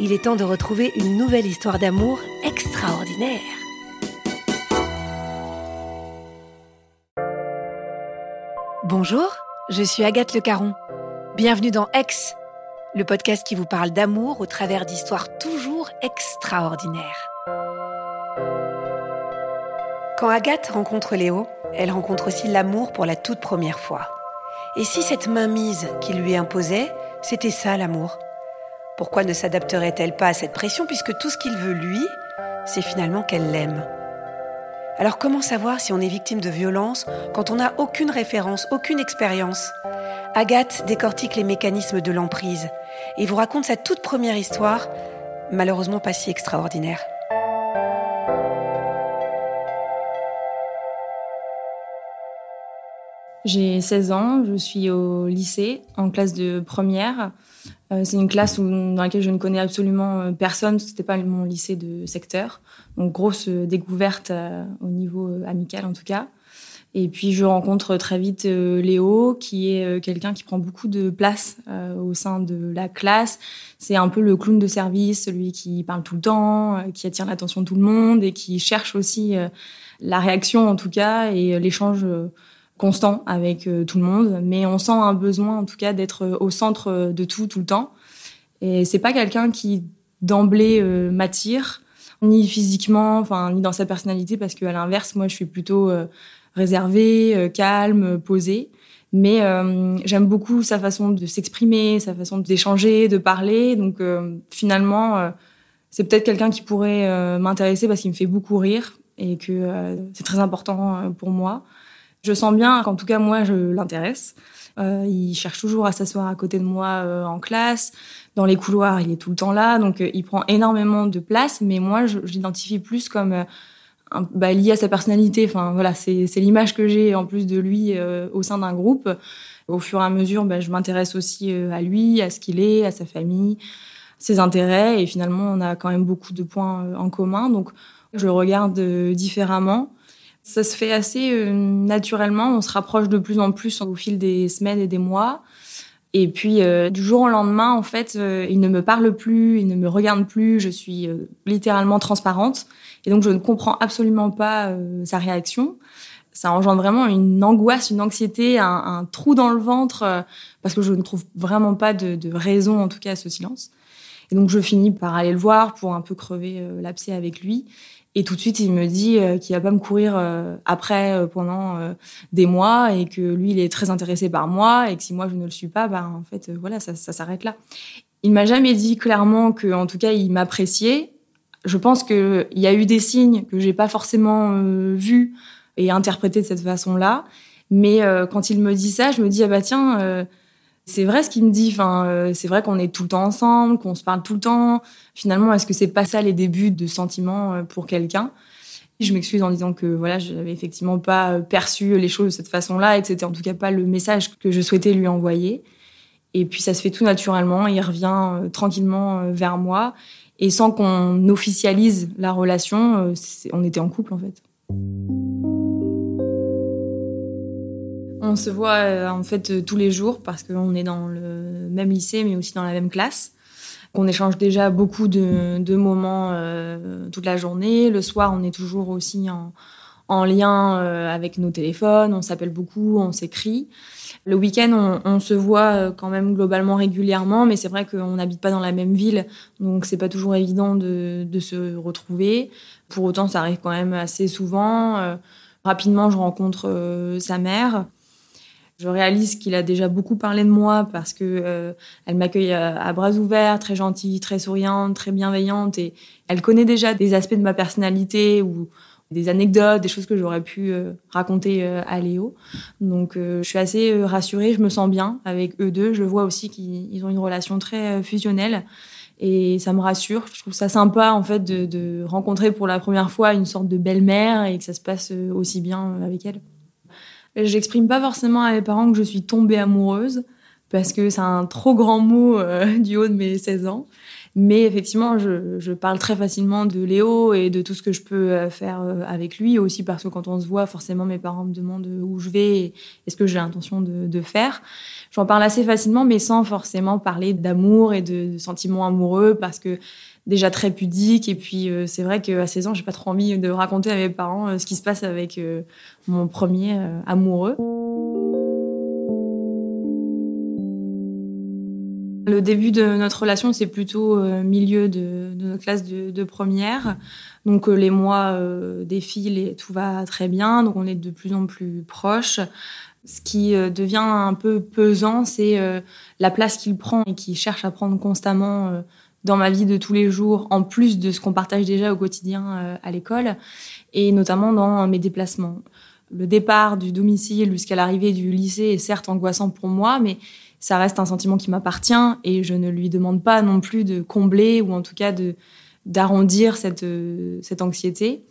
il est temps de retrouver une nouvelle histoire d'amour extraordinaire. Bonjour, je suis Agathe Le Caron. Bienvenue dans Ex, le podcast qui vous parle d'amour au travers d'histoires toujours extraordinaires. Quand Agathe rencontre Léo, elle rencontre aussi l'amour pour la toute première fois. Et si cette mainmise qui lui imposait, c'était ça l'amour? Pourquoi ne s'adapterait-elle pas à cette pression puisque tout ce qu'il veut lui, c'est finalement qu'elle l'aime? Alors comment savoir si on est victime de violence quand on n'a aucune référence, aucune expérience? Agathe décortique les mécanismes de l'emprise et vous raconte sa toute première histoire, malheureusement pas si extraordinaire. J'ai 16 ans, je suis au lycée, en classe de première. Euh, c'est une classe dans laquelle je ne connais absolument euh, personne, c'était pas mon lycée de secteur. Donc grosse euh, découverte au niveau amical en tout cas. Et puis je rencontre très vite Léo, qui est quelqu'un qui prend beaucoup de place au sein de la classe. C'est un peu le clown de service, celui qui parle tout le temps, qui attire l'attention de tout le monde et qui cherche aussi la réaction en tout cas et l'échange constant avec euh, tout le monde, mais on sent un besoin en tout cas d'être euh, au centre euh, de tout tout le temps. Et c'est pas quelqu'un qui d'emblée m'attire, ni physiquement, enfin ni dans sa personnalité, parce qu'à l'inverse, moi je suis plutôt réservée, calme, posée. Mais j'aime beaucoup sa façon de s'exprimer, sa façon d'échanger, de parler. Donc finalement, c'est peut-être quelqu'un qui pourrait m'intéresser parce qu'il me fait beaucoup rire et que c'est très important pour moi. Je sens bien qu'en tout cas, moi, je l'intéresse. Euh, il cherche toujours à s'asseoir à côté de moi euh, en classe. Dans les couloirs, il est tout le temps là. Donc, euh, il prend énormément de place. Mais moi, je, l'identifie plus comme euh, bah, lié à sa personnalité. Enfin, voilà, c'est l'image que j'ai en plus de lui au sein d'un groupe. Au fur et à mesure, bah, je m'intéresse aussi à lui, à ce qu'il est, à sa famille, ses intérêts. Et finalement, on a quand même beaucoup de points en commun. Donc, je le regarde différemment. Ça se fait assez euh, naturellement. On se rapproche de plus en plus au fil des semaines et des mois. Et puis euh, du jour au lendemain, en fait, euh, il ne me parle plus, il ne me regarde plus. Je suis littéralement transparente, et donc je ne comprends absolument pas sa réaction. Ça engendre vraiment une angoisse, une anxiété, un, trou dans le ventre, parce que je ne trouve vraiment pas de, de, raison, en tout cas, à ce silence. Et donc je finis par aller le voir pour un peu crever l'abcès avec lui. Et tout de suite, il me dit euh, qu'il va pas me courir euh, après euh, pendant des mois et que lui, il est très intéressé par moi et que si moi je ne le suis pas, ben en fait, voilà, ça, ça s'arrête là. Il m'a jamais dit clairement que, en tout cas, il m'appréciait. Je pense qu'il y a eu des signes que j'ai pas forcément vus et interprétés de cette façon-là. Mais quand il me dit ça, je me dis ah bah tiens c'est vrai ce qu'il me dit. Enfin, euh, c'est vrai qu'on est tout le temps ensemble, qu'on se parle tout le temps. Finalement, est-ce que c'est pas ça les débuts de sentiments euh, pour quelqu'un? Je m'excuse en disant que voilà, je n'avais effectivement pas perçu les choses de cette façon-là et que c'était en tout cas pas le message que je souhaitais lui envoyer. Et puis ça se fait tout naturellement, il revient euh, tranquillement euh, vers moi et sans qu'on officialise la relation, euh, on était en couple en fait. On se voit en fait tous les jours parce qu'on est dans le même lycée mais aussi dans la même classe. On échange déjà beaucoup de, moments euh, toute la journée. Le soir, on est toujours aussi en, lien euh, avec nos téléphones. On s'appelle beaucoup, on s'écrit. Le week-end, on, se voit euh, quand même globalement régulièrement, mais c'est vrai qu'on n'habite pas dans la même ville, donc c'est pas toujours évident de, de, se retrouver. Pour autant, ça arrive quand même assez souvent. rapidement, je rencontre sa mère. Je réalise qu'il a déjà beaucoup parlé de moi parce que euh, elle m'accueille à, bras ouverts, très gentille, très souriante, très bienveillante et elle connaît déjà des aspects de ma personnalité ou des anecdotes, des choses que j'aurais pu euh, raconter euh, à Léo. Donc je suis assez rassurée, je me sens bien avec eux deux. Je vois aussi qu'ils ont une relation très fusionnelle et ça me rassure. Je trouve ça sympa en fait de, de rencontrer pour la première fois une sorte de belle-mère et que ça se passe aussi bien avec elle. J'exprime pas forcément à mes parents que je suis tombée amoureuse parce que c'est un trop grand mot euh, du haut de mes 16 ans. Mais effectivement, je, parle très facilement de Léo et de tout ce que je peux euh, faire euh, avec lui. Aussi parce que quand on se voit, forcément, mes parents me demandent où je vais et, ce que j'ai l'intention de, de, faire. J'en parle assez facilement, mais sans forcément parler d'amour et de, de, sentiments amoureux parce que déjà très pudique. Et puis, euh, c'est vrai qu'à 16 ans, j'ai pas trop envie de raconter à mes parents euh, ce qui se passe avec euh, mon premier amoureux. Le début de notre relation, c'est plutôt milieu de, notre classe de, première. Donc les mois défilent et tout va très bien. Donc on est de plus en plus proches. Ce qui devient un peu pesant, c'est la place qu'il prend et qu'il cherche à prendre constamment dans ma vie de tous les jours, en plus de ce qu'on partage déjà au quotidien euh, à l'école, et notamment dans mes déplacements. Le départ du domicile jusqu'à l'arrivée du lycée est certes angoissant pour moi, mais ça reste un sentiment qui m'appartient et je ne lui demande pas non plus de combler ou en tout cas de d'arrondir cette, euh, cette anxiété.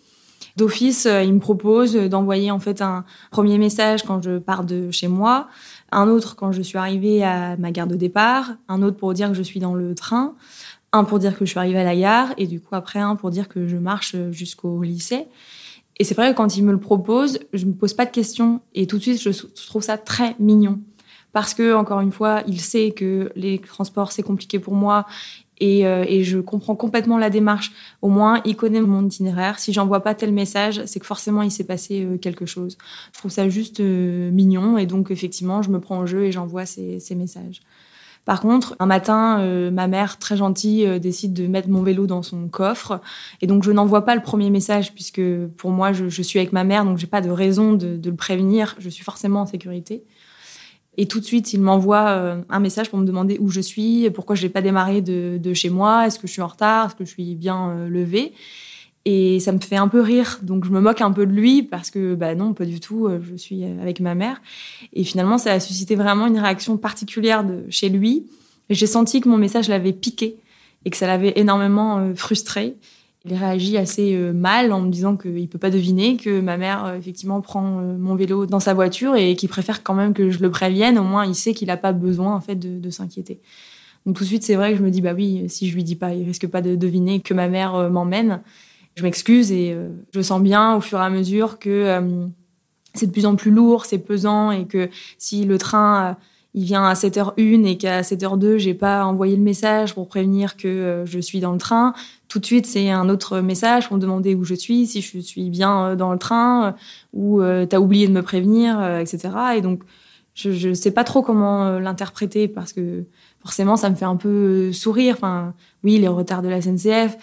D'office, euh, il me propose d'envoyer en fait un premier message quand je pars de chez moi, un autre quand je suis arrivée à ma gare de départ, un autre pour dire que je suis dans le train, un pour dire que je suis arrivée à la gare et du coup après un pour dire que je marche jusqu'au lycée. Et c'est vrai que quand il me le propose, je me pose pas de questions et tout de suite je trouve ça très mignon parce que encore une fois, il sait que les transports c'est compliqué pour moi et, euh, et, je comprends complètement la démarche. Au moins, il connaît mon itinéraire. Si j'envoie pas tel message, c'est que forcément il s'est passé euh, quelque chose. Je trouve ça juste euh, mignon et donc effectivement, je me prends au jeu et j'envoie ces messages. Par contre, un matin, euh, ma mère, très gentille, euh, décide de mettre mon vélo dans son coffre. Et donc, je n'envoie pas le premier message puisque pour moi, je, suis avec ma mère, donc j'ai pas de raison de, le prévenir. Je suis forcément en sécurité. Et tout de suite, il m'envoie euh, un message pour me demander où je suis, pourquoi je n'ai pas démarré de, de chez moi, est-ce que je suis en retard, est-ce que je suis bien levée. Et ça me fait un peu rire. Donc je me moque un peu de lui parce que, bah non, pas du tout, euh, je suis avec ma mère. Et finalement, ça a suscité vraiment une réaction particulière de, chez lui. J'ai senti que mon message l'avait piqué et que ça l'avait énormément euh, frustré. Il réagit assez euh, mal en me disant qu'il peut pas deviner que ma mère, effectivement, prend mon vélo dans sa voiture et qu'il préfère quand même que je le prévienne. Au moins, il sait qu'il n'a pas besoin, en fait, de, de s'inquiéter. Donc tout de suite, c'est vrai que je me dis, bah oui, si je lui dis pas, il risque pas de deviner que ma mère m'emmène je m'excuse et euh, je sens bien au fur et à mesure que euh, c'est de plus en plus lourd, c'est pesant et que si le train euh, il vient à 7h01 et qu'à 7h02 j'ai pas envoyé le message pour prévenir que je suis dans le train, tout de suite c'est un autre message pour me demander où je suis, si je suis bien dans le train ou tu as oublié de me prévenir, etc. Et donc je ne sais pas trop comment l'interpréter parce que forcément ça me fait un peu sourire. Enfin oui les retards de la SNCF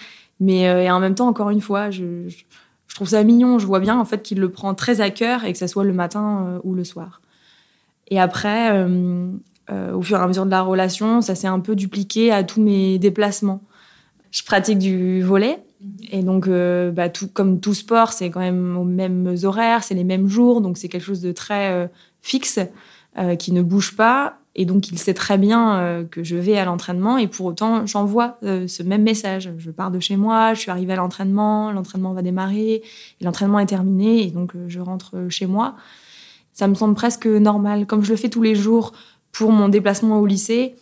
mais euh, et en même temps, encore une fois, je, trouve ça mignon. Je vois bien en fait qu'il le prend très à cœur et que ça soit le matin euh, ou le soir. Et après, euh, au fur et à mesure de la relation, ça s'est un peu dupliqué à tous mes déplacements. Je pratique du volet. Et donc, bah, comme tout sport, c'est quand même aux mêmes horaires, c'est les mêmes jours, donc c'est quelque chose de très fixe. Qui ne bouge pas. Et donc, il sait très bien que je vais à l'entraînement et pour autant, j'envoie ce même message. Je pars de chez moi, je suis arrivée à l'entraînement, l'entraînement va démarrer l'entraînement est terminé et donc je rentre chez moi. Ça me semble presque normal. Comme je le fais tous les jours pour mon déplacement au lycée,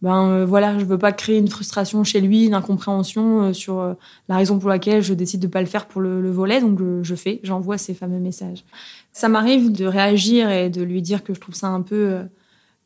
ben euh, voilà, je veux pas créer une frustration chez lui, une incompréhension euh, sur euh, la raison pour laquelle je décide de pas le faire pour le, volet, donc je, fais, j'envoie ces fameux messages. Ça m'arrive de réagir et de lui dire que je trouve ça un peu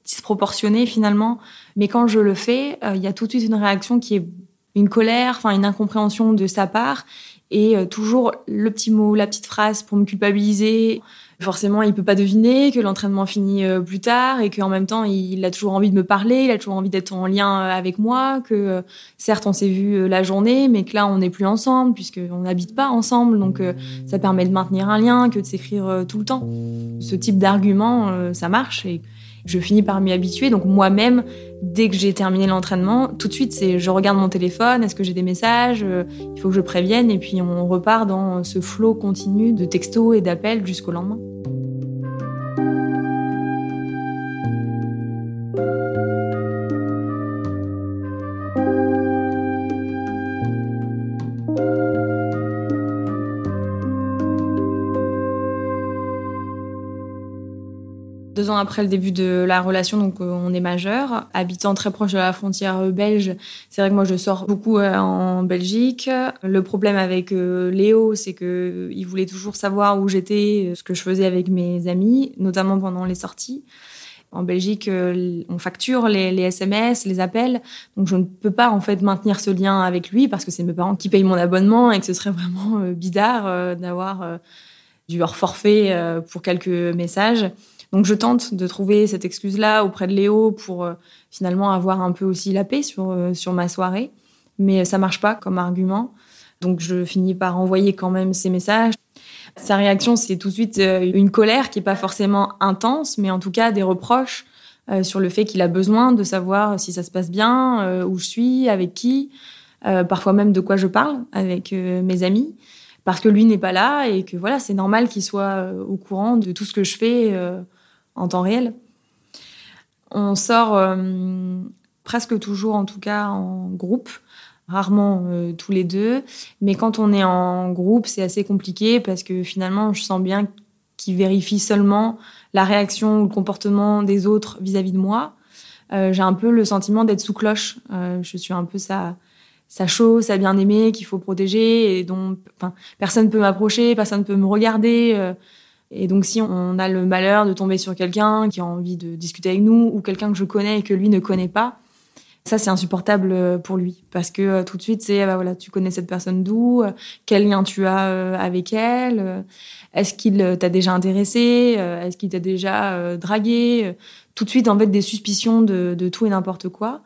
disproportionné finalement, mais quand je le fais, il y a tout de suite une réaction qui est une colère, enfin une incompréhension de sa part, et toujours le petit mot, la petite phrase pour me culpabiliser forcément, il peut pas deviner que l'entraînement finit euh, plus tard et qu'en même temps, il a toujours envie de me parler, il a toujours envie d'être en lien euh, avec moi, que euh, certes, on s'est vu la journée, mais que là, on n'est plus ensemble puisqu'on n'habite pas ensemble. Donc, ça permet de maintenir un lien que de s'écrire tout le temps. Ce type d'argument, ça marche je finis par m'y habituer. Donc, moi-même, dès que j'ai terminé l'entraînement, tout de suite, c'est je regarde mon téléphone, est-ce que j'ai des messages, il faut que je prévienne et puis on repart dans ce flot continu de textos et d'appels jusqu'au lendemain. Après le début de la relation, donc euh, on est majeur, habitant très proche de la frontière euh, belge. C'est vrai que moi je sors beaucoup euh, en Belgique. Le problème avec Léo, c'est que il voulait toujours savoir où j'étais, ce que je faisais avec mes amis, notamment pendant les sorties. En Belgique, on facture les, les, SMS, les appels, donc je ne peux pas en fait maintenir ce lien avec lui parce que c'est mes parents qui payent mon abonnement et que ce serait vraiment bizarre d'avoir du hors forfait pour quelques messages. Donc je tente de trouver cette excuse-là auprès de Léo pour euh, finalement avoir un peu aussi la paix sur, euh, sur ma soirée. Mais ça marche pas comme argument. Donc je finis par envoyer quand même ces messages. Sa réaction, c'est tout de suite euh, une colère qui est pas forcément intense, mais en tout cas des reproches sur le fait qu'il a besoin de savoir si ça se passe bien, où je suis, avec qui, parfois même de quoi je parle avec mes amis, parce que lui n'est pas là et que voilà, c'est normal qu'il soit au courant de tout ce que je fais en temps réel. On sort euh, presque toujours, en tout cas, en groupe, rarement euh, tous les deux. Mais quand on est en groupe, c'est assez compliqué parce que finalement, je sens bien qu'il vérifie seulement la réaction ou le comportement des autres vis-à-vis de moi. Euh, j'ai un peu le sentiment d'être sous cloche. je suis un peu sa, chose, sa bien-aimée qu'il faut protéger et dont personne ne peut m'approcher, personne ne peut me regarder. Et donc, si on a le malheur de tomber sur quelqu'un qui a envie de discuter avec nous ou quelqu'un que je connais et que lui ne connaît pas, ça, c'est insupportable euh, pour lui parce que euh, tout de suite, c'est bah voilà, tu connais cette personne d'où, euh, quel lien tu as avec elle, est-ce qu'il t'a déjà intéressé, est-ce qu'il t'a déjà dragué, tout de suite en fait des suspicions de, de tout et n'importe quoi.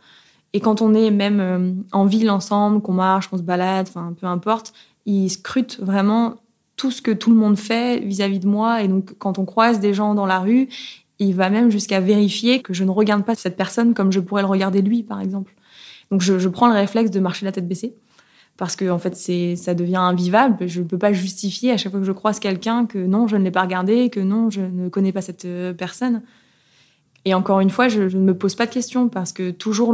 Et quand on est même en ville ensemble, qu'on marche, qu'on se balade, enfin peu importe, il scrute vraiment tout ce que tout le monde fait vis-à-vis de moi. Et donc, quand on croise des gens dans la rue, il va même jusqu'à vérifier que je ne regarde pas cette personne comme je pourrais le regarder lui, par exemple. Donc, je, prends le réflexe de marcher la tête baissée. Parce que, en fait, ça devient invivable. Je ne peux pas justifier à chaque fois que je croise quelqu'un que non, je ne l'ai pas regardé, que non, je ne connais pas cette euh, personne. Et encore une fois, je, ne me pose pas de questions parce que toujours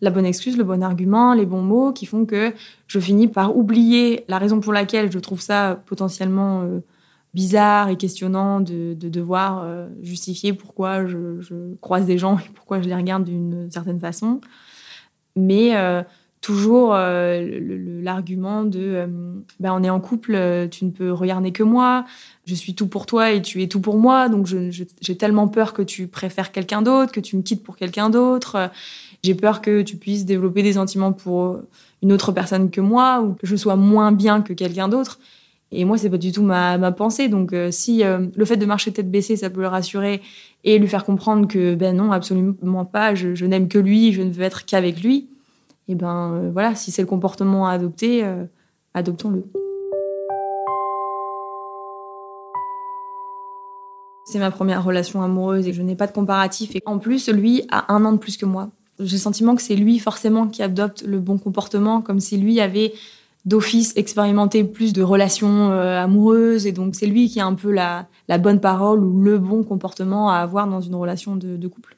la bonne excuse, le bon argument, les bons mots qui font que je finis par oublier la raison pour laquelle je trouve ça potentiellement euh, bizarre et questionnant de, devoir euh, justifier pourquoi je, croise des gens et pourquoi je les regarde d'une certaine façon. Mais euh, toujours euh, l'argument de euh, ben on est en couple, euh, tu ne peux regarder que moi, je suis tout pour toi et tu es tout pour moi, donc j'ai tellement peur que tu préfères quelqu'un d'autre, que tu me quittes pour quelqu'un d'autre. J'ai peur que tu puisses développer des sentiments pour une autre personne que moi ou que je sois moins bien que quelqu'un d'autre. Et moi, c'est pas du tout ma, ma pensée. Donc, si le fait de marcher tête baissée, ça peut le rassurer et lui faire comprendre que ben non, absolument pas, je, je n'aime que lui, je ne veux être qu'avec lui et ben euh, voilà, si c'est le comportement à adopter, euh, adoptons-le. C'est ma première relation amoureuse et je n'ai pas de comparatif. Et en plus, lui a un an de plus que moi. J'ai le sentiment que c'est lui forcément qui adopte le bon comportement, comme si lui avait d'office expérimenté plus de relations amoureuses et donc c'est lui qui a un peu la, la bonne parole ou le bon comportement à avoir dans une relation de couple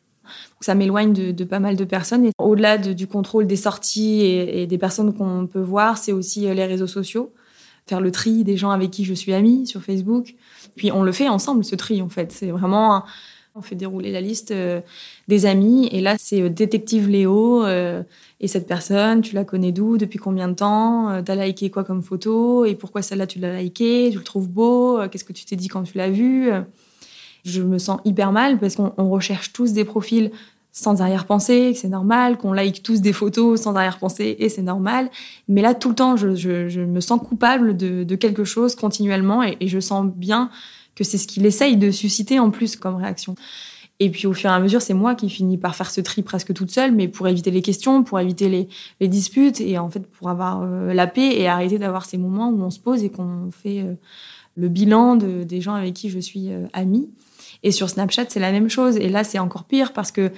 ça m'éloigne de, pas mal de personnes. Et au-delà du contrôle des sorties et, des personnes qu'on peut voir, c'est aussi euh, les réseaux sociaux. Faire le tri des gens avec qui je suis amie sur Facebook. Puis on le fait ensemble, ce tri, en fait. C'est vraiment. On fait dérouler la liste euh, des amis. Et là, c'est euh, détective Léo. et cette personne, tu la connais d'où Depuis combien de temps T'as liké quoi comme photo Et pourquoi celle-là, tu l'as liké Tu le trouves beau Qu'est-ce que tu t'es dit quand tu l'as vu je me sens hyper mal parce qu'on recherche tous des profils sans arrière-pensée, c'est normal, qu'on like tous des photos sans arrière-pensée, et c'est normal. Mais là, tout le temps, je, me sens coupable de, quelque chose continuellement, et, je sens bien que c'est ce qu'il essaye de susciter en plus comme réaction. Et puis au fur et à mesure, c'est moi qui finis par faire ce tri presque toute seule, mais pour éviter les questions, pour éviter les, disputes, et en fait pour avoir euh, la paix et arrêter d'avoir ces moments où on se pose et qu'on fait euh, le bilan des gens avec qui je suis euh, amie. Et sur Snapchat, c'est la même chose. Et là, c'est encore pire parce que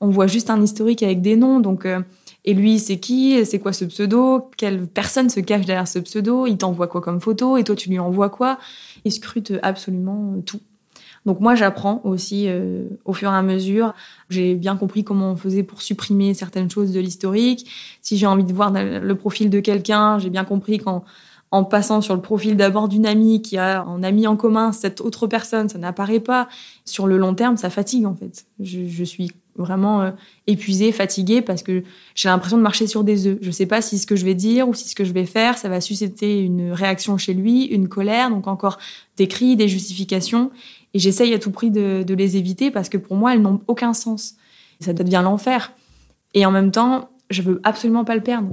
on voit juste un historique avec des noms. Donc, euh, et lui, c'est qui? C'est quoi ce pseudo? Quelle personne se cache derrière ce pseudo? Il t'envoie quoi comme photo? Et toi, tu lui envoies quoi? Il scrute absolument tout. Donc moi, j'apprends aussi euh, au fur et à mesure. J'ai bien compris comment on faisait pour supprimer certaines choses de l'historique. Si j'ai envie de voir le profil de quelqu'un, j'ai bien compris quand en passant sur le profil d'abord d'une amie qui a un ami en commun, cette autre personne, ça n'apparaît pas. Sur le long terme, ça fatigue en fait. Je, suis vraiment euh, épuisée, fatiguée parce que j'ai l'impression de marcher sur des œufs. Je ne sais pas si ce que je vais dire ou si ce que je vais faire, ça va susciter une réaction chez lui, une colère, donc encore des cris, des justifications. Et j'essaye à tout prix de, de les éviter parce que pour moi, elles n'ont aucun sens. Ça devient l'enfer. Et en même temps, je veux absolument pas le perdre.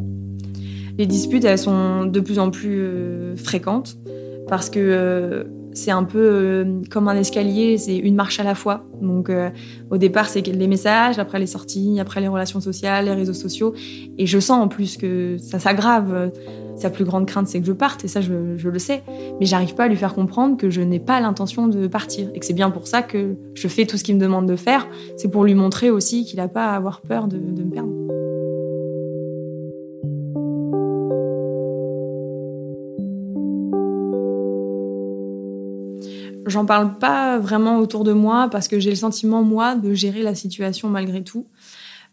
Les disputes, elles sont de plus en plus euh, fréquentes parce que euh, c'est un peu euh, comme un escalier, c'est une marche à la fois. Donc au départ, c'est les messages, après les sorties, après les relations sociales, les réseaux sociaux. Et je sens en plus que ça s'aggrave. Sa plus grande crainte, c'est que je parte, et ça, je, le sais. Mais j'arrive pas à lui faire comprendre que je n'ai pas l'intention de partir. Et que c'est bien pour ça que je fais tout ce qu'il me demande de faire. C'est pour lui montrer aussi qu'il n'a pas à avoir peur de me perdre. J'en parle pas vraiment autour de moi parce que j'ai le sentiment, moi, de gérer la situation malgré tout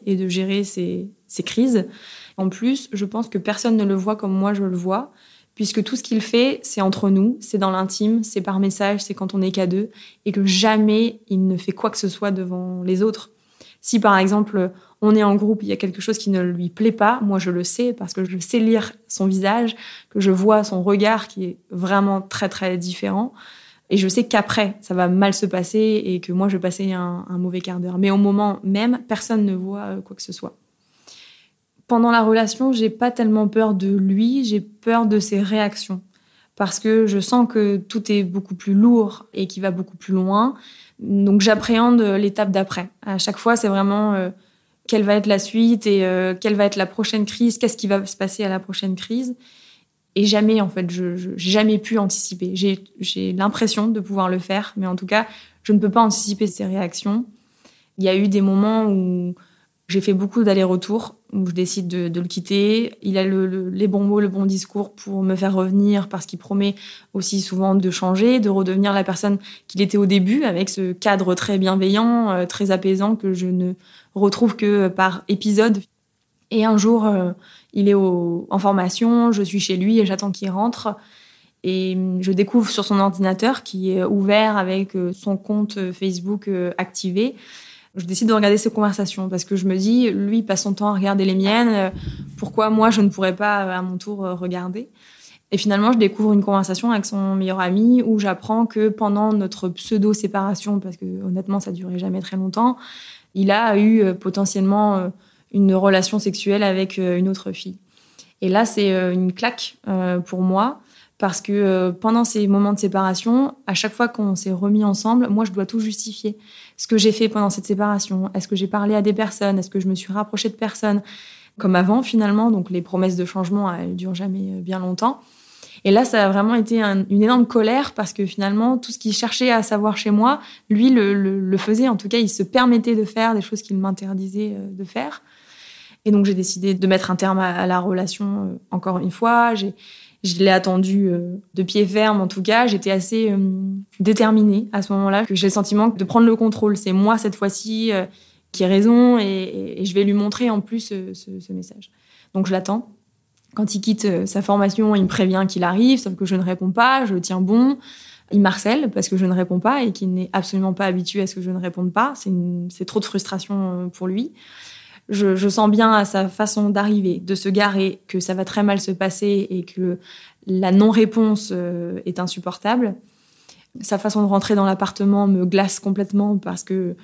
et de gérer ces, crises. En plus, je pense que personne ne le voit comme moi je le vois, puisque tout ce qu'il fait, c'est entre nous, c'est dans l'intime, c'est par message, c'est quand on est qu'à deux, et que jamais il ne fait quoi que ce soit devant les autres. Si par exemple on est en groupe, il y a quelque chose qui ne lui plaît pas, moi je le sais parce que je sais lire son visage, que je vois son regard qui est vraiment très très différent. Et je sais qu'après, ça va mal se passer et que moi, je vais passer un, mauvais quart d'heure. Mais au moment même, personne ne voit euh, quoi que ce soit. Pendant la relation, j'ai pas tellement peur de lui, j'ai peur de ses réactions. Parce que je sens que tout est beaucoup plus lourd et qu'il va beaucoup plus loin. Donc j'appréhende l'étape d'après. À chaque fois, c'est vraiment euh, quelle va être la suite et euh, quelle va être la prochaine crise, qu'est-ce qui va se passer à la prochaine crise. Et jamais, en fait, je n'ai jamais pu anticiper. J'ai l'impression de pouvoir le faire, mais en tout cas, je ne peux pas anticiper ses réactions. Il y a eu des moments où j'ai fait beaucoup d'allers-retours, où je décide de, le quitter. Il a les bons mots, le bon discours pour me faire revenir, parce qu'il promet aussi souvent de changer, de redevenir la personne qu'il était au début, avec ce cadre très bienveillant, euh, très apaisant, que je ne retrouve que par épisode. Et un jour, euh, il est en formation, je suis chez lui et j'attends qu'il rentre. Et hum, je découvre sur son ordinateur qui est ouvert avec euh, son compte euh, Facebook activé. Je décide de regarder ses conversations parce que je me dis, lui passe son temps à regarder les miennes, pourquoi moi je ne pourrais pas à mon tour regarder? Et finalement, je découvre une conversation avec son meilleur ami où j'apprends que pendant notre pseudo-séparation, parce que honnêtement ça durait jamais très longtemps, il a eu potentiellement une relation sexuelle avec euh, une autre fille. Et là, c'est euh, une claque euh, pour moi parce que pendant ces moments de séparation, à chaque fois qu'on s'est remis ensemble, moi, je dois tout justifier. Ce que j'ai fait pendant cette séparation, est-ce que j'ai parlé à des personnes, est-ce que je me suis rapprochée de personnes, comme avant finalement. Donc les promesses de changement, elles durent jamais bien longtemps. Et là, ça a vraiment été une énorme colère parce que finalement, tout ce qu'il cherchait à savoir chez moi, lui le, le, faisait. En tout cas, il se permettait de faire des choses qu'il m'interdisait de faire. Et donc j'ai décidé de mettre un terme à, la relation encore une fois. J'ai je l'ai attendu de pied ferme, en tout cas. J'étais assez déterminée à ce moment-là. que J'ai le sentiment de prendre le contrôle. C'est moi, cette fois-ci, qui ai raison et, je vais lui montrer en plus ce message. Donc je l'attends. Quand il quitte euh, sa formation, il me prévient qu'il arrive, sauf que je ne réponds pas, je tiens bon. Il marcelle parce que je ne réponds pas et qu'il n'est absolument pas habitué à ce que je ne réponde pas. C'est trop de frustration euh, pour lui. Je, sens bien à sa façon d'arriver, de se garer, que ça va très mal se passer et que la non-réponse euh, est insupportable. Sa façon de rentrer dans l'appartement me glace complètement parce que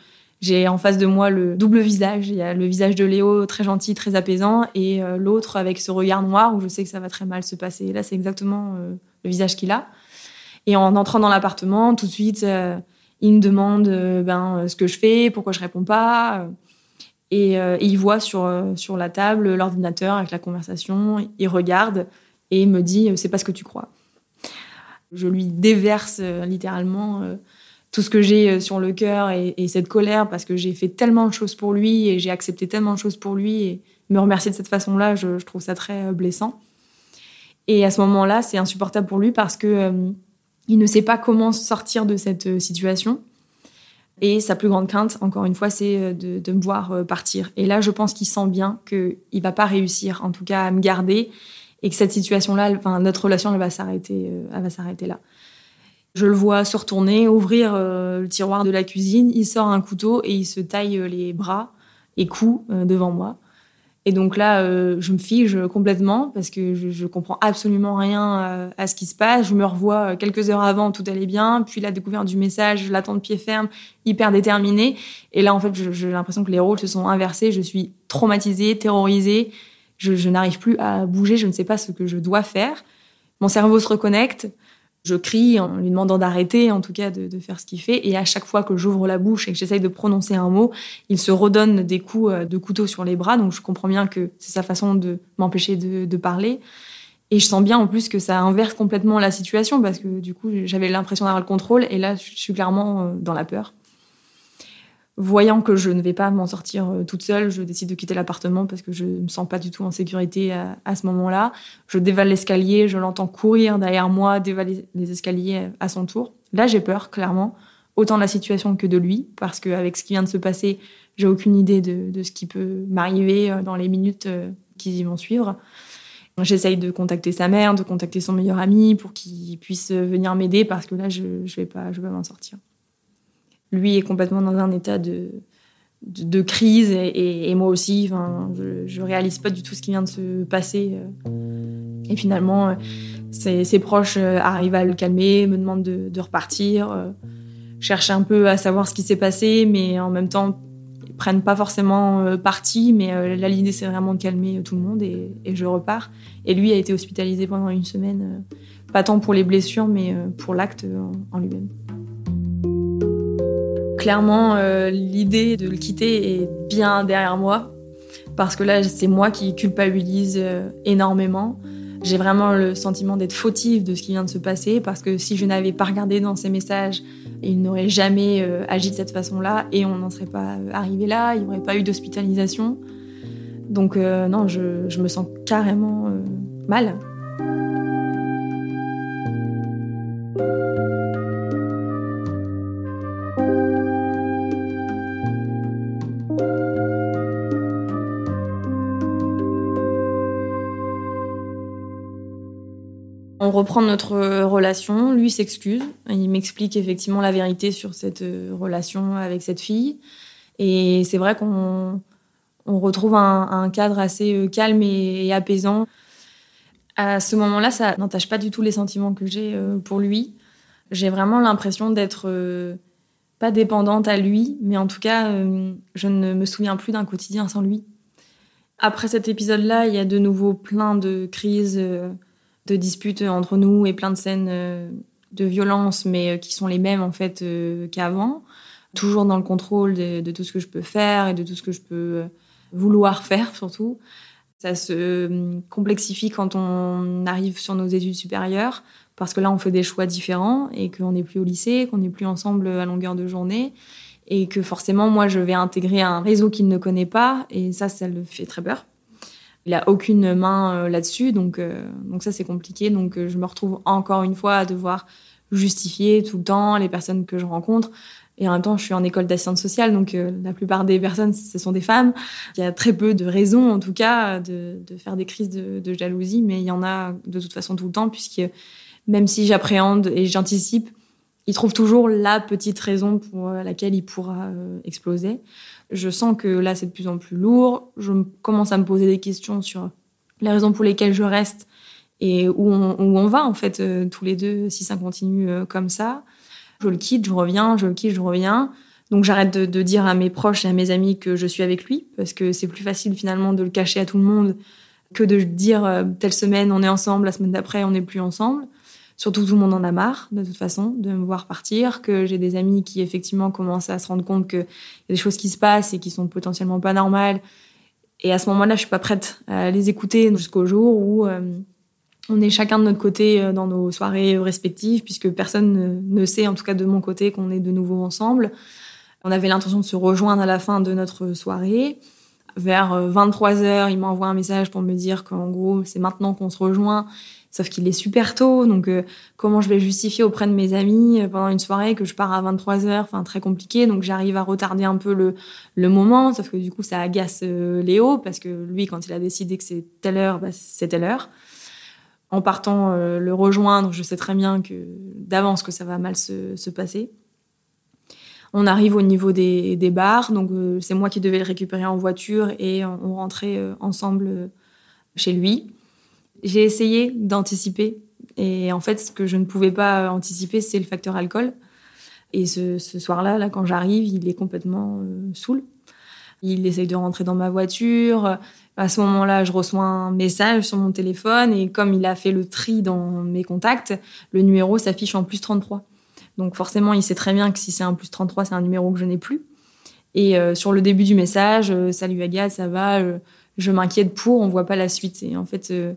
j'ai en face de moi le double visage. Il y a le visage de Léo, très gentil, très apaisant, et euh, l'autre avec ce regard noir où je sais que ça va très mal se passer. là, c'est exactement euh, le visage qu'il a. Et en entrant dans l'appartement, tout de suite, il me demande ben, ce que je fais, pourquoi je réponds pas. Et, il voit sur, sur la table l'ordinateur avec la conversation. Il regarde et me dit C'est pas ce que tu crois. Je lui déverse littéralement tout ce que j'ai euh, sur le cœur et, cette colère parce que j'ai fait tellement de choses pour lui et j'ai accepté tellement de choses pour lui et me remercier de cette façon-là, je, trouve ça très euh, blessant. Et à ce moment-là, c'est insupportable pour lui parce que euh, il ne sait pas comment sortir de cette situation. Et sa plus grande crainte, encore une fois, c'est de, me voir partir. Et là, je pense qu'il sent bien qu'il ne va pas réussir, en tout cas, à me garder, et que cette situation-là, enfin, notre relation, elle va s'arrêter, elle va s'arrêter là. Je le vois se retourner, ouvrir euh, le tiroir de la cuisine, il sort un couteau et il se taille euh, les bras et cou euh, devant moi. Et donc là, je me fige complètement parce que je, je comprends absolument rien à ce qui se passe. Je me revois quelques heures avant, tout allait bien. Puis la découverte du message, de pied ferme, hyper déterminée. Et là, en fait, j'ai l'impression que les rôles se sont inversés. Je suis traumatisée, terrorisée. Je, je n'arrive plus à bouger. Je ne sais pas ce que je dois faire. Mon cerveau se reconnecte je crie en lui demandant d'arrêter, en tout cas de, faire ce qu'il fait. Et à chaque fois que j'ouvre la bouche et que j'essaye de prononcer un mot, il se redonne des coups euh, de couteau sur les bras. Donc je comprends bien que c'est sa façon de m'empêcher de, parler. Et je sens bien en plus que ça inverse complètement la situation parce que du coup j'avais l'impression d'avoir le contrôle et là je suis clairement euh, dans la peur. Voyant que je ne vais pas m'en sortir euh, toute seule, je décide de quitter l'appartement parce que je ne me sens pas du tout en sécurité à, ce moment-là. Je dévale l'escalier, je l'entends courir derrière moi, dévaler les escaliers à son tour. Là, j'ai peur, clairement, autant de la situation que de lui, parce qu'avec ce qui vient de se passer, j'ai aucune idée de, ce qui peut m'arriver euh, dans les minutes euh, qui vont suivre. J'essaye de contacter sa mère, de contacter son meilleur ami pour qu'il puisse venir m'aider parce que là, je ne vais pas, je vais m'en sortir lui est complètement dans un état de, de, crise et, moi aussi. Enfin, je, ne réalise pas du tout ce qui vient de se passer. Euh. Et finalement, euh, ses, proches euh, arrivent à le calmer, me demandent de, repartir, cherchent un peu à savoir ce qui s'est passé, mais en même temps ils prennent pas forcément parti. Mais là, l'idée c'est vraiment de calmer tout le monde et, je repars. Et lui a été hospitalisé pendant une semaine, pas tant pour les blessures, mais pour l'acte en lui-même clairement, euh, l'idée de le quitter est bien derrière moi. Parce que là, c'est moi qui culpabilise euh, énormément. J'ai vraiment le sentiment d'être fautive de ce qui vient de se passer. Parce que si je n'avais pas regardé dans ces messages, il n'aurait jamais euh, agi de cette façon-là. Et on n'en serait pas arrivé là. Il n'y aurait pas eu d'hospitalisation. Donc, non, je, je, me sens carrément mal. Reprend notre relation, lui s'excuse, il m'explique effectivement la vérité sur cette euh, relation avec cette fille. Et c'est vrai qu'on retrouve un, cadre assez euh, calme et, apaisant. À ce moment-là, ça n'entache pas du tout les sentiments que j'ai euh, pour lui. J'ai vraiment l'impression d'être pas dépendante à lui, mais en tout cas, je ne me souviens plus d'un quotidien sans lui. Après cet épisode-là, il y a de nouveau plein de crises de disputes entre nous et plein de scènes euh, de violence, mais euh, qui sont les mêmes en fait euh, qu'avant. Toujours dans le contrôle de, tout ce que je peux faire et de tout ce que je peux vouloir faire surtout. Ça se complexifie quand on arrive sur nos études supérieures, parce que là on fait des choix différents et qu'on n'est plus au lycée, qu'on n'est plus ensemble à longueur de journée et que forcément, moi, je vais intégrer un réseau qu'il ne connaît pas, et ça, ça le fait très peur. Il a aucune main euh, là-dessus, donc, euh, donc ça, c'est compliqué. Donc, euh, je me retrouve encore une fois à devoir justifier tout le temps les personnes que je rencontre. Et en même temps, je suis en école d'assistante sociale, donc la plupart des personnes, ce sont des femmes. Il y a très peu de raisons, en tout cas, de, faire des crises de, jalousie, mais il y en a de toute façon tout le temps, puisque même si j'appréhende et j'anticipe, il trouve toujours la petite raison pour laquelle il pourra exploser. Je sens que là, c'est de plus en plus lourd. Je commence à me poser des questions sur les raisons pour lesquelles je reste et où on, va, en fait, euh, tous les deux, si ça continue euh, comme ça. Je le quitte, je reviens, je le quitte, je reviens. Donc j'arrête de, dire à mes proches et à mes amis que je suis avec lui, parce que c'est plus facile finalement de le cacher à tout le monde que de dire euh, telle semaine on est ensemble, la semaine d'après on n'est plus ensemble. Surtout, tout le monde en a marre, de toute façon, de me voir partir, que j'ai des amis qui, effectivement, commencent à se rendre compte qu'il y a des choses qui se passent et qui sont potentiellement pas normales. Et à ce moment-là, je suis pas prête à les écouter jusqu'au jour où euh, on est chacun de notre côté euh, dans nos soirées respectives, puisque personne ne, sait, en tout cas de mon côté, qu'on est de nouveau ensemble. On avait l'intention de se rejoindre à la fin de notre soirée. Vers 23 euh, il m'envoie un message pour me dire qu'en gros, c'est maintenant qu'on se rejoint Sauf qu'il est super tôt, donc euh, comment je vais justifier auprès de mes amis euh, pendant une soirée que je pars à 23 heures, enfin très compliqué. Donc j'arrive à retarder un peu le, le moment, sauf que du coup ça agace euh, Léo parce que lui quand il a décidé que c'est telle heure, bah, c'est telle heure. En partant le rejoindre, je sais très bien que d'avance que ça va mal se, se passer. On arrive au niveau des, des bars, donc c'est moi qui devais le récupérer en voiture et on, on rentrait ensemble chez lui j'ai essayé d'anticiper. Et en fait, ce que je ne pouvais pas anticiper, c'est le facteur alcool. Et ce, soir-là, là, quand j'arrive, il est complètement euh, saoul. Il essaye de rentrer dans ma voiture. À ce moment-là, je reçois un message sur mon téléphone et comme il a fait le tri dans mes contacts, le numéro s'affiche en plus 33. Donc forcément, il sait très bien que si c'est un plus 33, c'est un numéro que je n'ai plus. Et euh, sur le début du message, euh, salut Agathe, ça va, je m'inquiète pour, on voit pas la suite. Et en fait, euh,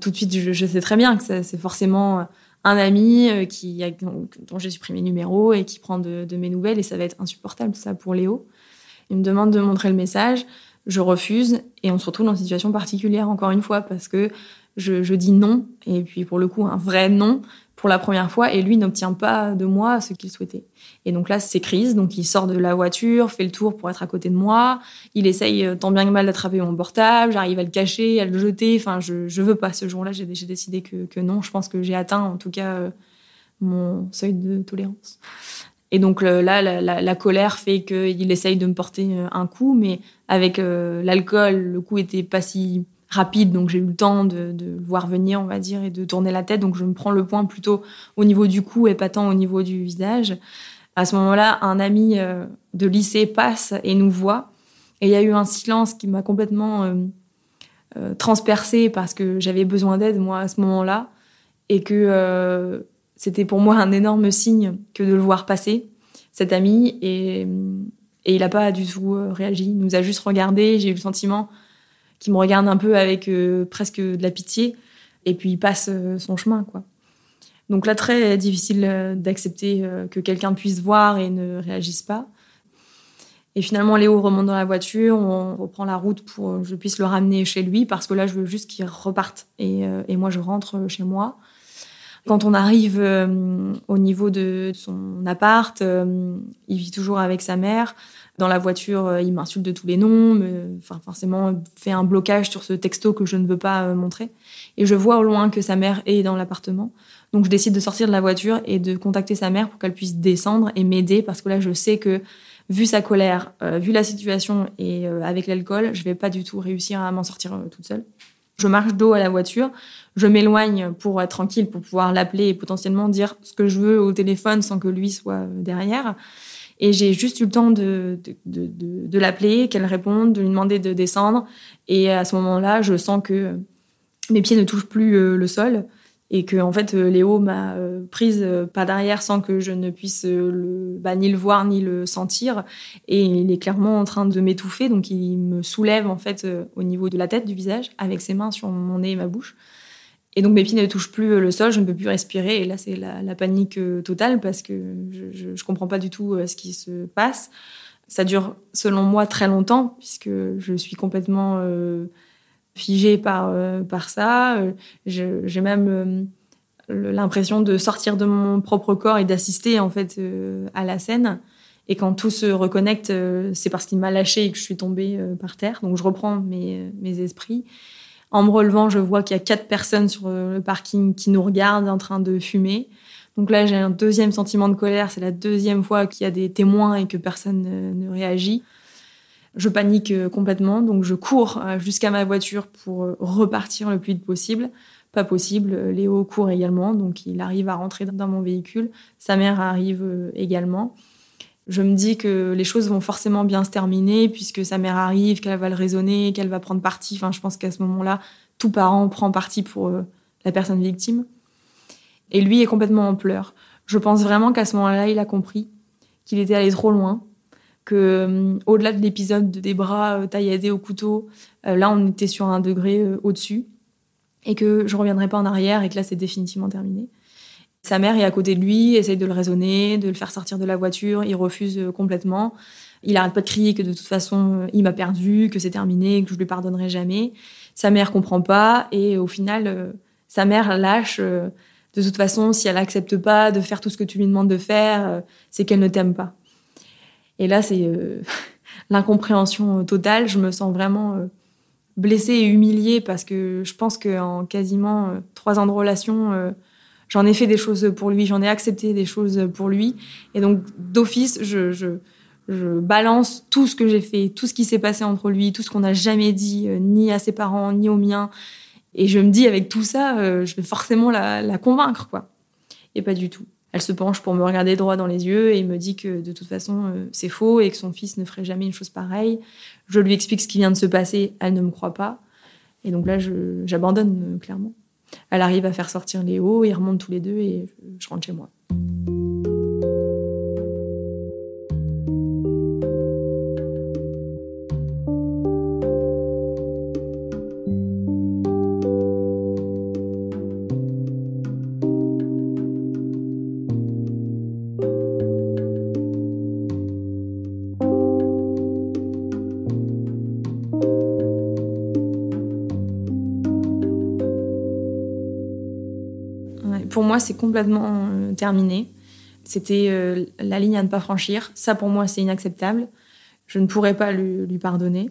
tout de suite, je, sais très bien que c'est forcément euh, un ami euh, qui dont, j'ai supprimé le numéro et qui prend de, mes nouvelles et ça va être insupportable ça pour Léo. Il me demande de montrer le message, je refuse et on se retrouve dans une situation particulière encore une fois parce que je dis non et puis pour le coup un vrai non pour la première fois et lui n'obtient pas de moi ce qu'il souhaitait. Et donc là, c'est crise. Donc il sort de la voiture, fait le tour pour être à côté de moi. Il essaye euh, tant bien que mal d'attraper mon portable. J'arrive à le cacher, à le jeter. Enfin, je, veux pas. Ce jour-là, j'ai décidé que, non. Je pense que j'ai atteint, en tout cas, euh, mon seuil de tolérance. Et donc là, la colère fait qu'il essaye de me porter euh, un coup, mais avec l'alcool, le coup était pas si rapide, donc j'ai eu le temps de, le voir venir, on va dire, et de tourner la tête. Donc je me prends le point plutôt au niveau du cou et pas tant au niveau du visage. À ce moment-là, un ami euh, de lycée passe et nous voit. Et il y a eu un silence qui m'a complètement euh, euh transpercée parce que j'avais besoin d'aide, moi, à ce moment-là. Et que euh, c'était pour moi un énorme signe que de le voir passer, cet ami. Et, et il n'a pas du tout réagi. Il nous a juste regardé. J'ai eu le sentiment qui me regarde un peu avec euh, presque de la pitié, et puis il passe euh, son chemin, quoi. Donc là, très difficile euh, d'accepter que quelqu'un puisse voir et ne réagisse pas. Et finalement, Léo remonte dans la voiture, on reprend la route pour que je puisse le ramener chez lui, parce que là, je veux juste qu'il reparte. Et, et, moi, je rentre chez moi. Quand on arrive au niveau de son appart, il vit toujours avec sa mère. Dans la voiture, euh, il m'insulte de tous les noms, enfin forcément fait un blocage sur ce texto que je ne veux pas euh, montrer. Et je vois au loin que sa mère est dans l'appartement. Donc je décide de sortir de la voiture et de contacter sa mère pour qu'elle puisse descendre et m'aider parce que là je sais que vu sa colère, euh, vu la situation et avec l'alcool, je vais pas du tout réussir à m'en sortir toute seule. Je marche dos à la voiture, je m'éloigne pour être tranquille, pour pouvoir l'appeler et potentiellement dire ce que je veux au téléphone sans que lui soit derrière. Et j'ai juste eu le temps de, de, de, l'appeler, qu'elle réponde, de lui demander de descendre. Et à ce moment-là, je sens que mes pieds ne touchent plus euh, le sol et que en fait euh, Léo m'a euh, prise pas derrière sans que je ne puisse bah, ni le voir ni le sentir et il est clairement en train de m'étouffer donc il me soulève en fait au niveau de la tête du visage avec ses mains sur mon nez et ma bouche Et donc mes pieds ne touchent plus le sol, je ne peux plus respirer. Et là, c'est la, panique totale parce que je ne comprends pas du tout ce qui se passe. Ça dure, selon moi, très longtemps puisque je suis complètement figée par, par ça. J'ai même l'impression de sortir de mon propre corps et d'assister en fait euh, à la scène. Et quand tout se reconnecte, euh, c'est parce qu'il m'a lâché et que je suis tombée euh, par terre. Donc je reprends mes, mes esprits. En me relevant, je vois qu'il y a quatre personnes sur le parking qui nous regardent en train de fumer. Donc là, j'ai un deuxième sentiment de colère. C'est la deuxième fois qu'il y a des témoins et que personne ne, ne réagit. Je panique complètement, donc je cours jusqu'à ma voiture pour repartir le plus vite possible. Pas possible. Léo court également, donc il arrive à rentrer dans mon véhicule. Sa mère arrive euh, également. Je me dis que les choses vont forcément bien se terminer puisque sa mère arrive, qu'elle va le raisonner, qu'elle va prendre parti. Enfin, je pense qu'à ce moment-là, tout parent prend parti pour euh, la personne victime. Et lui est complètement en pleurs. Je pense vraiment qu'à ce moment-là, il a compris qu'il était allé trop loin, que euh, au-delà de l'épisode des bras tailladés au couteau, là, on était sur un degré au-dessus et que je reviendrai pas en arrière et que là c'est définitivement terminé. Sa mère est à côté de lui, essaye de le raisonner, de le faire sortir de la voiture, il refuse euh, complètement. Il arrête pas de crier que de toute façon euh, il m'a perdu, que c'est terminé, que je lui pardonnerai jamais. Sa mère comprend pas et au final euh, sa mère lâche. de toute façon, si elle accepte pas de faire tout ce que tu lui demandes de faire, c'est qu'elle ne t'aime pas. Et là c'est l'incompréhension totale. Je me sens vraiment blessée et humiliée parce que je pense qu'en quasiment euh, trois ans de relation, euh, j'en ai fait des choses pour lui, j'en ai accepté des choses pour lui. Et donc, d'office, je, balance tout ce que j'ai fait, tout ce qui s'est passé entre lui, tout ce qu'on n'a jamais dit, euh, ni à ses parents, ni aux miens. Et je me dis, avec tout ça, je vais forcément la, la convaincre, quoi. Et pas du tout. Elle se penche pour me regarder droit dans les yeux et me dit que de toute façon c'est faux et que son fils ne ferait jamais une chose pareille. Je lui explique ce qui vient de se passer, elle ne me croit pas. Et donc là, j'abandonne clairement. Elle arrive à faire sortir Léo, ils remontent tous les deux et je rentre chez moi. C'est complètement euh, terminé. C'était euh, la ligne à ne pas franchir. Ça, pour moi, c'est inacceptable. Je ne pourrais pas lui, pardonner.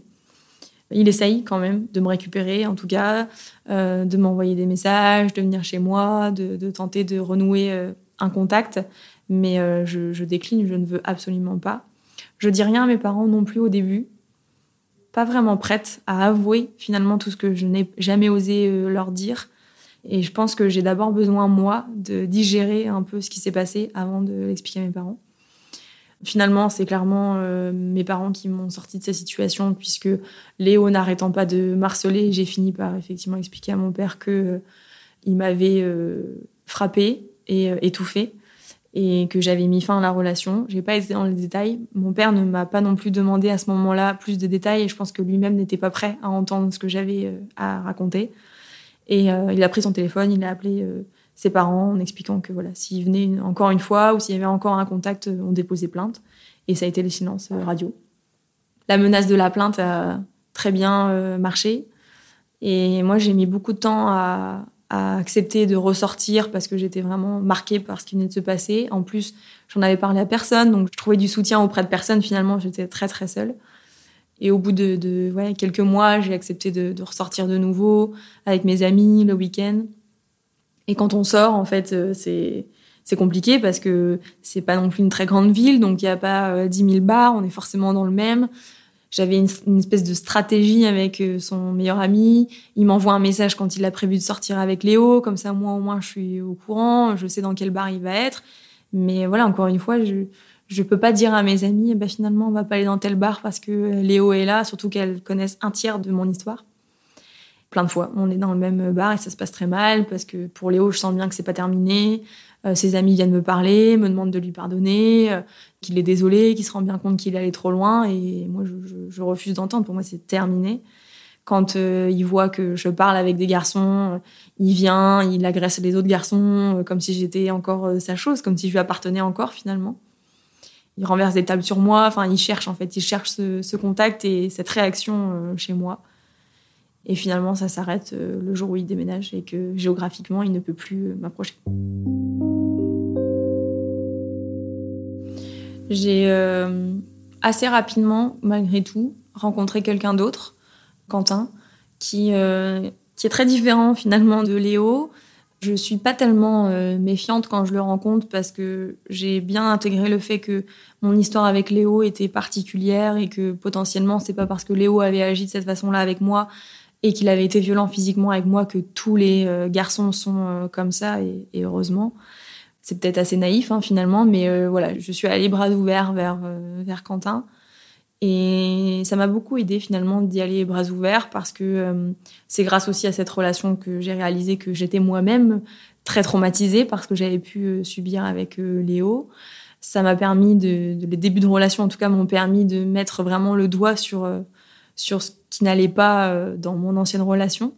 Il essaye quand même de me récupérer, en tout cas, euh, de m'envoyer des messages, de venir chez moi, de, tenter de renouer un contact. Mais je, je, décline, je ne veux absolument pas. Je dis rien à mes parents non plus au début. Pas vraiment prête à avouer finalement tout ce que je n'ai jamais osé leur dire. Et je pense que j'ai d'abord besoin, moi, de digérer un peu ce qui s'est passé avant de l'expliquer à mes parents. Finalement, c'est clairement euh, mes parents qui m'ont sorti de cette situation, puisque Léo n'arrêtant pas de marceler, j'ai fini par effectivement expliquer à mon père que euh, il m'avait euh, frappé et étouffé et que j'avais mis fin à la relation. J'ai pas été dans les détails. Mon père ne m'a pas non plus demandé à ce moment-là plus de détails et je pense que lui-même n'était pas prêt à entendre ce que j'avais à raconter. Et euh, il a pris son téléphone, il a appelé euh, ses parents en expliquant que voilà, s'il venait encore une fois ou s'il y avait encore un contact, euh, on déposait plainte. Et ça a été le silence radio. La menace de la plainte a très bien marché. Et moi, j'ai mis beaucoup de temps à, à, accepter de ressortir parce que j'étais vraiment marquée par ce qui venait de se passer. En plus, j'en avais parlé à personne, donc je trouvais du soutien auprès de personne. Finalement, j'étais très très seule. Et au bout de, quelques mois, j'ai accepté de, ressortir de nouveau avec mes amis le week-end. Et quand on sort, en fait, euh, c'est c'est compliqué parce que c'est pas non plus une très grande ville, donc il n'y a pas 10 euh, 000 bars, on est forcément dans le même. J'avais une, espèce de stratégie avec euh, son meilleur ami. Il m'envoie un message quand il a prévu de sortir avec Léo, comme ça moi au moins je suis au courant, je sais dans quel bar il va être. Mais voilà, encore une fois, je, je peux pas dire à mes amis, bah, finalement, on va pas aller dans tel bar parce que Léo est là, surtout qu'elles connaissent un tiers de mon histoire. Plein de fois, on est dans le même bar et ça se passe très mal parce que pour Léo, je sens bien que c'est pas terminé. Euh, ses amis viennent me parler, me demandent de lui pardonner, euh, qu'il est désolé, qu'il se rend bien compte qu'il est allé trop loin et moi, je refuse d'entendre. Pour moi, c'est terminé. Quand il voit que je parle avec des garçons, il vient, il agresse les autres garçons comme si j'étais encore sa chose, comme si je lui appartenais encore finalement. Il renverse des tables sur moi, enfin il cherche en fait, il cherche ce contact et cette réaction chez moi. Et finalement, ça s'arrête euh, le jour où il déménage et que géographiquement, il ne peut plus euh, m'approcher. J'ai euh, assez rapidement, malgré tout, rencontré quelqu'un d'autre, Quentin, qui, qui est très différent finalement de Léo. Je suis pas tellement méfiante quand je le rencontre parce que j'ai bien intégré le fait que mon histoire avec Léo était particulière et que potentiellement c'est pas parce que Léo avait agi de cette façon-là avec moi et qu'il avait été violent physiquement avec moi que tous les euh, garçons sont euh, comme ça et, heureusement. C'est peut-être assez naïf hein, finalement mais euh, voilà je suis allée bras ouverts vers vers Quentin et ça m'a beaucoup aidé finalement d'y aller bras ouverts parce que c'est grâce aussi à cette relation que j'ai réalisé que j'étais moi-même très traumatisée parce que j'avais pu subir avec Léo ça m'a permis de, les débuts de relation en tout cas m'ont permis de mettre vraiment le doigt sur sur ce qui n'allait pas euh, dans mon ancienne relation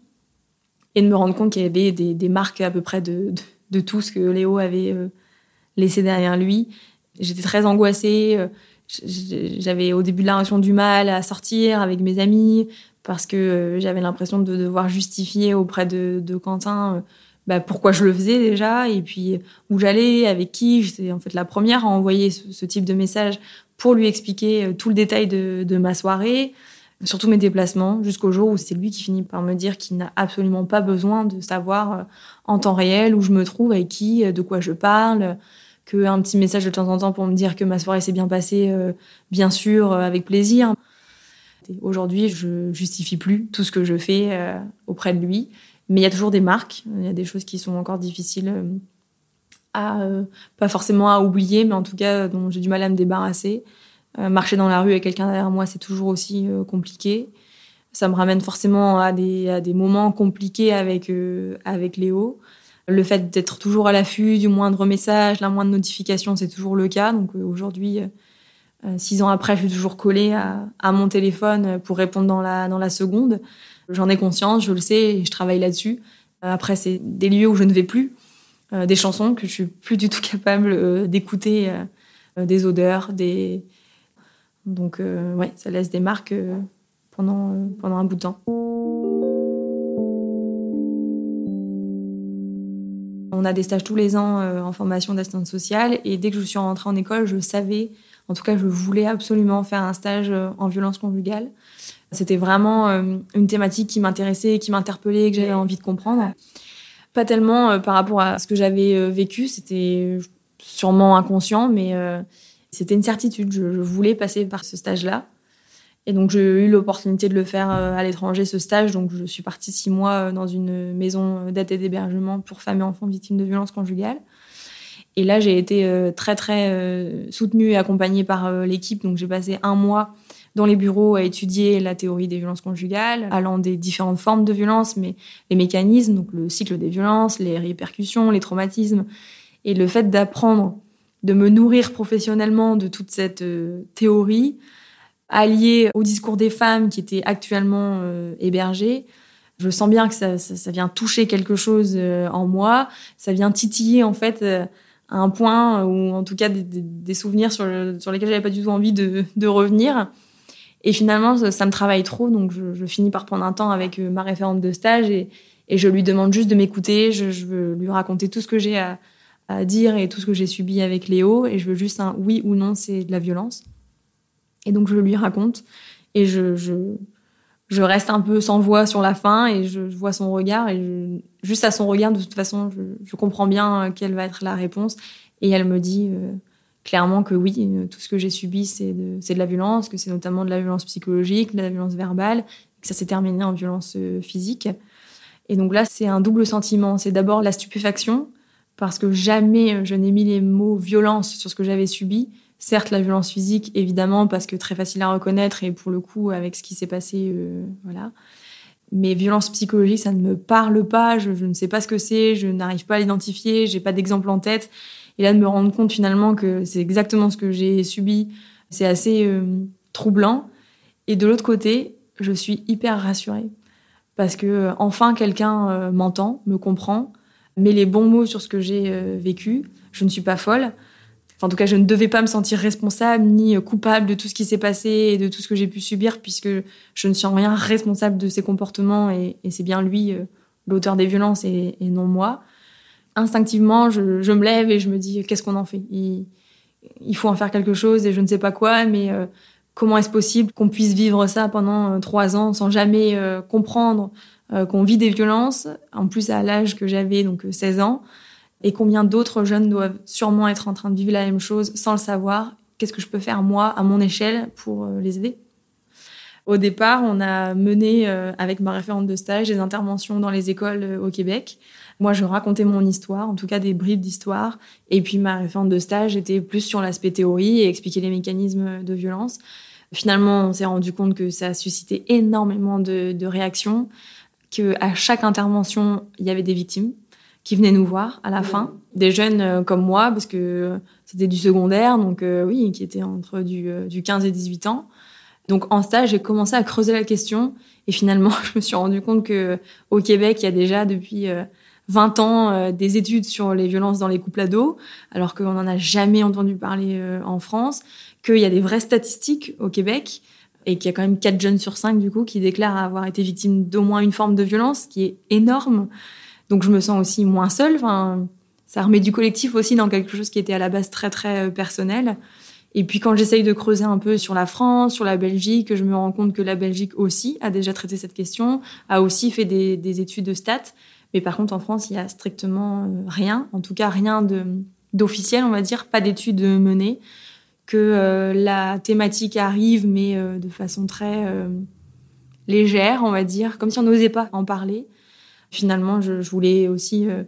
et de me rendre compte qu'il y avait des, marques à peu près de, tout ce que Léo avait euh, laissé derrière lui. J'étais très angoissée. Euh, j'avais au début de la du mal à sortir avec mes amis parce que j'avais l'impression de devoir justifier auprès de, Quentin bah, pourquoi je le faisais déjà et puis où j'allais, avec qui. J'étais en fait la première à envoyer ce, type de message pour lui expliquer tout le détail de ma soirée surtout mes déplacements, jusqu'au jour où c'est lui qui finit par me dire qu'il n'a absolument pas besoin de savoir euh, en temps réel où je me trouve, avec qui, euh, de quoi je parle, qu'un petit message de temps en temps pour me dire que ma soirée s'est bien passée, euh, bien sûr, avec plaisir. Aujourd'hui, je justifie plus tout ce que je fais auprès de lui, mais il y a toujours des marques, il y a des choses qui sont encore difficiles à, pas forcément à oublier, mais en tout cas dont j'ai du mal à me débarrasser. Euh, marcher dans la rue avec quelqu'un derrière moi, c'est toujours aussi euh, compliqué. Ça me ramène forcément à des, à des moments compliqués avec, euh, avec Léo. Le fait d'être toujours à l'affût du moindre message, la moindre notification, c'est toujours le cas. Donc aujourd'hui, six ans après, je suis toujours collée à, mon téléphone pour répondre dans la, dans la seconde. J'en ai conscience, je le sais et je travaille là-dessus. Après, c'est des lieux où je ne vais plus, des chansons que je suis plus du tout capable d'écouter, des odeurs, des, donc, euh, ouais, ça laisse des marques euh, pendant, euh, pendant un bout de temps. On a des stages tous les ans en formation d'assistante sociale et dès que je suis rentrée en école, je savais, en tout cas, je voulais absolument faire un stage en violence conjugale. C'était vraiment une thématique qui m'intéressait, qui m'interpellait, que j'avais envie de comprendre. Pas tellement par rapport à ce que j'avais vécu, c'était sûrement inconscient, mais c'était une certitude. Je, voulais passer par ce stage-là. Et donc, j'ai eu l'opportunité de le faire euh, à l'étranger, ce stage. Donc, je suis partie six mois euh, dans une maison d'aide et d'hébergement pour femmes et enfants victimes de violences conjugales. Et là, j'ai été euh, très, très soutenue et accompagnée par l'équipe. Donc, j'ai passé un mois dans les bureaux à étudier la théorie des violences conjugales, allant des différentes formes de violences, mais les mécanismes, donc le cycle des violences, les répercussions, les traumatismes. Et le fait d'apprendre de me nourrir professionnellement de toute cette euh, théorie, alliée au discours des femmes qui étaient actuellement euh, hébergées. Je sens bien que ça, vient toucher quelque chose euh, en moi, ça vient titiller en fait à un point ou en tout cas des, souvenirs sur, sur lesquels j'avais pas du tout envie de, revenir. Et finalement, ça, me travaille trop, donc je, finis par prendre un temps avec ma référente de stage et, je lui demande juste de m'écouter. Je, veux lui raconter tout ce que j'ai à dire et tout ce que j'ai subi avec Léo et je veux juste un oui ou non, c'est de la violence. Et donc je lui raconte et je, je, reste un peu sans voix sur la fin et je, vois son regard et juste à son regard, de toute façon, je, comprends bien quelle va être la réponse et elle me dit euh, clairement que oui, tout ce que j'ai subi, c'est de, de la violence, que c'est notamment de la violence psychologique, de la violence verbale, que ça s'est terminé en violence euh, physique. Et donc là, c'est un double sentiment. C'est d'abord la stupéfaction, parce que jamais euh, je n'ai mis les mots violence sur ce que j'avais subi. Certes, la violence physique, évidemment, parce que très facile à reconnaître et pour le coup, avec ce qui s'est passé, euh, voilà. Mais violence psychologique, ça ne me parle pas. Je, ne sais pas ce que c'est. Je n'arrive pas à l'identifier. J'ai pas d'exemple en tête. Et là, de me rendre compte finalement que c'est exactement ce que j'ai subi, c'est assez euh, troublant. Et de l'autre côté, je suis hyper rassurée parce que enfin quelqu'un m'entend, me comprend, met les bons mots sur ce que j'ai vécu. Je ne suis pas folle en tout cas, je ne devais pas me sentir responsable ni coupable de tout ce qui s'est passé et de tout ce que j'ai pu subir, puisque je ne suis en rien responsable de ses comportements et, c'est bien lui euh, l'auteur des violences et, non moi. Instinctivement, je, me lève et je me dis qu'est-ce qu'on en fait? Il, faut en faire quelque chose et je ne sais pas quoi, mais euh, comment est-ce possible qu'on puisse vivre ça pendant euh, trois ans sans jamais comprendre qu'on vit des violences, en plus à l'âge que j'avais, donc 16 ans et combien d'autres jeunes doivent sûrement être en train de vivre la même chose sans le savoir. Qu'est-ce que je peux faire moi à mon échelle pour euh, les aider? Au départ, on a mené euh, avec ma référente de stage des interventions dans les écoles euh, au Québec. Moi, je racontais mon histoire, en tout cas des bribes d'histoire, et puis ma référente de stage était plus sur l'aspect théorie et expliquer les mécanismes de violence. Finalement, on s'est rendu compte que ça a suscité énormément de, de réactions, que à chaque intervention, il y avait des victimes qui venaient nous voir à la fin, des jeunes euh, comme moi, parce que c'était du secondaire, donc euh, oui, qui étaient entre du, euh, du 15 et 18 ans. Donc en stage, j'ai commencé à creuser la question et finalement, je me suis rendu compte que au Québec, il y a déjà depuis 20 ans des études sur les violences dans les couples ados, alors qu'on n'en a jamais entendu parler en France, qu'il y a des vraies statistiques au Québec et qu'il y a quand même 4 jeunes sur 5 du coup qui déclarent avoir été victimes d'au moins une forme de violence, qui est énorme. Donc je me sens aussi moins seule. Enfin, ça remet du collectif aussi dans quelque chose qui était à la base très très euh, personnel. Et puis quand j'essaye de creuser un peu sur la France, sur la Belgique, je me rends compte que la Belgique aussi a déjà traité cette question, a aussi fait des, études de stats. Mais par contre, en France, il y a strictement euh, rien, en tout cas rien d'officiel, on va dire, pas d'études menées, que euh, la thématique arrive, mais de façon très légère, on va dire, comme si on n'osait pas en parler. Finalement, je, voulais aussi euh,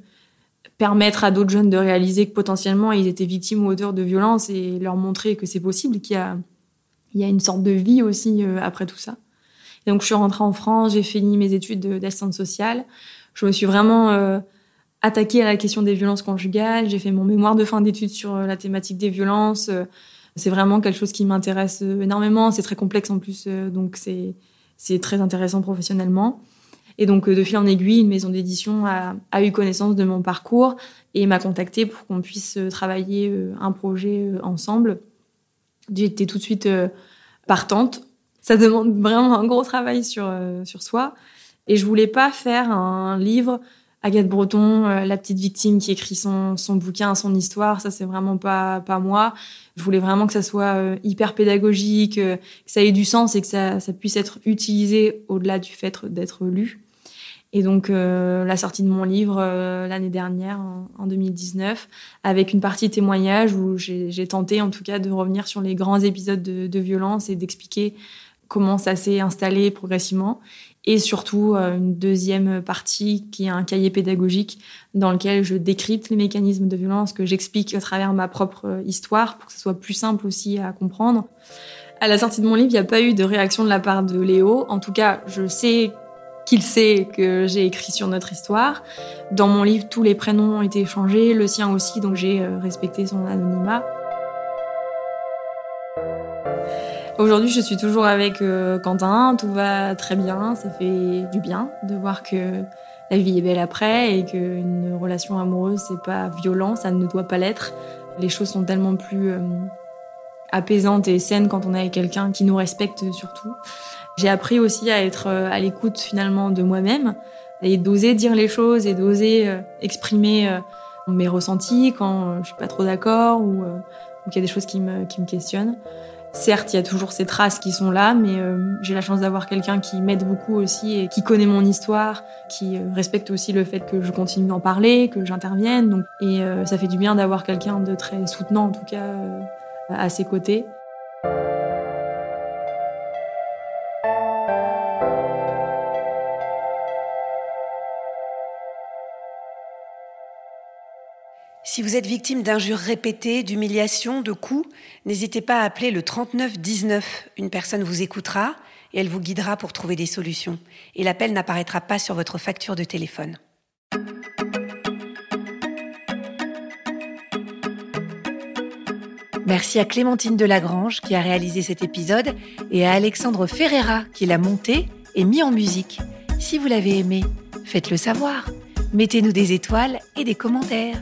permettre à d'autres jeunes de réaliser que potentiellement ils étaient victimes ou auteurs de violences et leur montrer que c'est possible, qu'il y a, une sorte de vie aussi euh, après tout ça. Donc je suis rentrée en France, j'ai fini mes études d'assistante sociale. Je me suis vraiment euh, attaquée à la question des violences conjugales. J'ai fait mon mémoire de fin d'études sur la thématique des violences. C'est vraiment quelque chose qui m'intéresse énormément. C'est très complexe en plus, donc c'est très intéressant professionnellement. Et donc, euh, de fil en aiguille, une maison d'édition a, eu connaissance de mon parcours et m'a contacté pour qu'on puisse euh, travailler euh, un projet ensemble. J'étais tout de suite partante. Ça demande vraiment un gros travail sur, sur soi. Et je voulais pas faire un livre Agathe Breton, la petite victime qui écrit son, son bouquin, son histoire, ça c'est vraiment pas pas moi. Je voulais vraiment que ça soit hyper pédagogique, que ça ait du sens et que ça, ça puisse être utilisé au-delà du fait d'être lu. Et donc euh, la sortie de mon livre euh, l'année dernière, en, 2019, avec une partie témoignage où j'ai tenté en tout cas de revenir sur les grands épisodes de, violence et d'expliquer comment ça s'est installé progressivement. Et surtout euh, une deuxième partie qui est un cahier pédagogique dans lequel je décrypte les mécanismes de violence que j'explique à travers ma propre histoire pour que ce soit plus simple aussi à comprendre. À la sortie de mon livre, il n'y a pas eu de réaction de la part de Léo. En tout cas, je sais qu'il sait que j'ai écrit sur notre histoire. Dans mon livre, tous les prénoms ont été échangés, le sien aussi, donc j'ai euh, respecté son anonymat. Aujourd'hui, je suis toujours avec euh, Quentin, tout va très bien, ça fait du bien de voir que la vie est belle après et qu'une relation amoureuse, c'est pas violent, ça ne doit pas l'être. Les choses sont tellement plus euh, apaisantes et saines quand on est avec quelqu'un qui nous respecte surtout. J'ai appris aussi à être euh, à l'écoute finalement de moi-même et d'oser dire les choses et d'oser euh, exprimer euh, mes ressentis quand je suis pas trop d'accord ou, qu'il y a des choses qui me, qui me questionnent. Certes, il y a toujours ces traces qui sont là, mais j'ai la chance d'avoir quelqu'un qui m'aide beaucoup aussi et qui connaît mon histoire, qui respecte aussi le fait que je continue d'en parler, que j'intervienne. Donc, et ça fait du bien d'avoir quelqu'un de très soutenant, en tout cas, à ses côtés. Si vous êtes victime d'injures répétées, d'humiliations, de coups, n'hésitez pas à appeler le 3919. Une personne vous écoutera et elle vous guidera pour trouver des solutions. Et l'appel n'apparaîtra pas sur votre facture de téléphone. Merci à Clémentine Delagrange qui a réalisé cet épisode et à Alexandre Ferreira qui l'a monté et mis en musique. Si vous l'avez aimé, faites-le savoir. Mettez-nous des étoiles et des commentaires.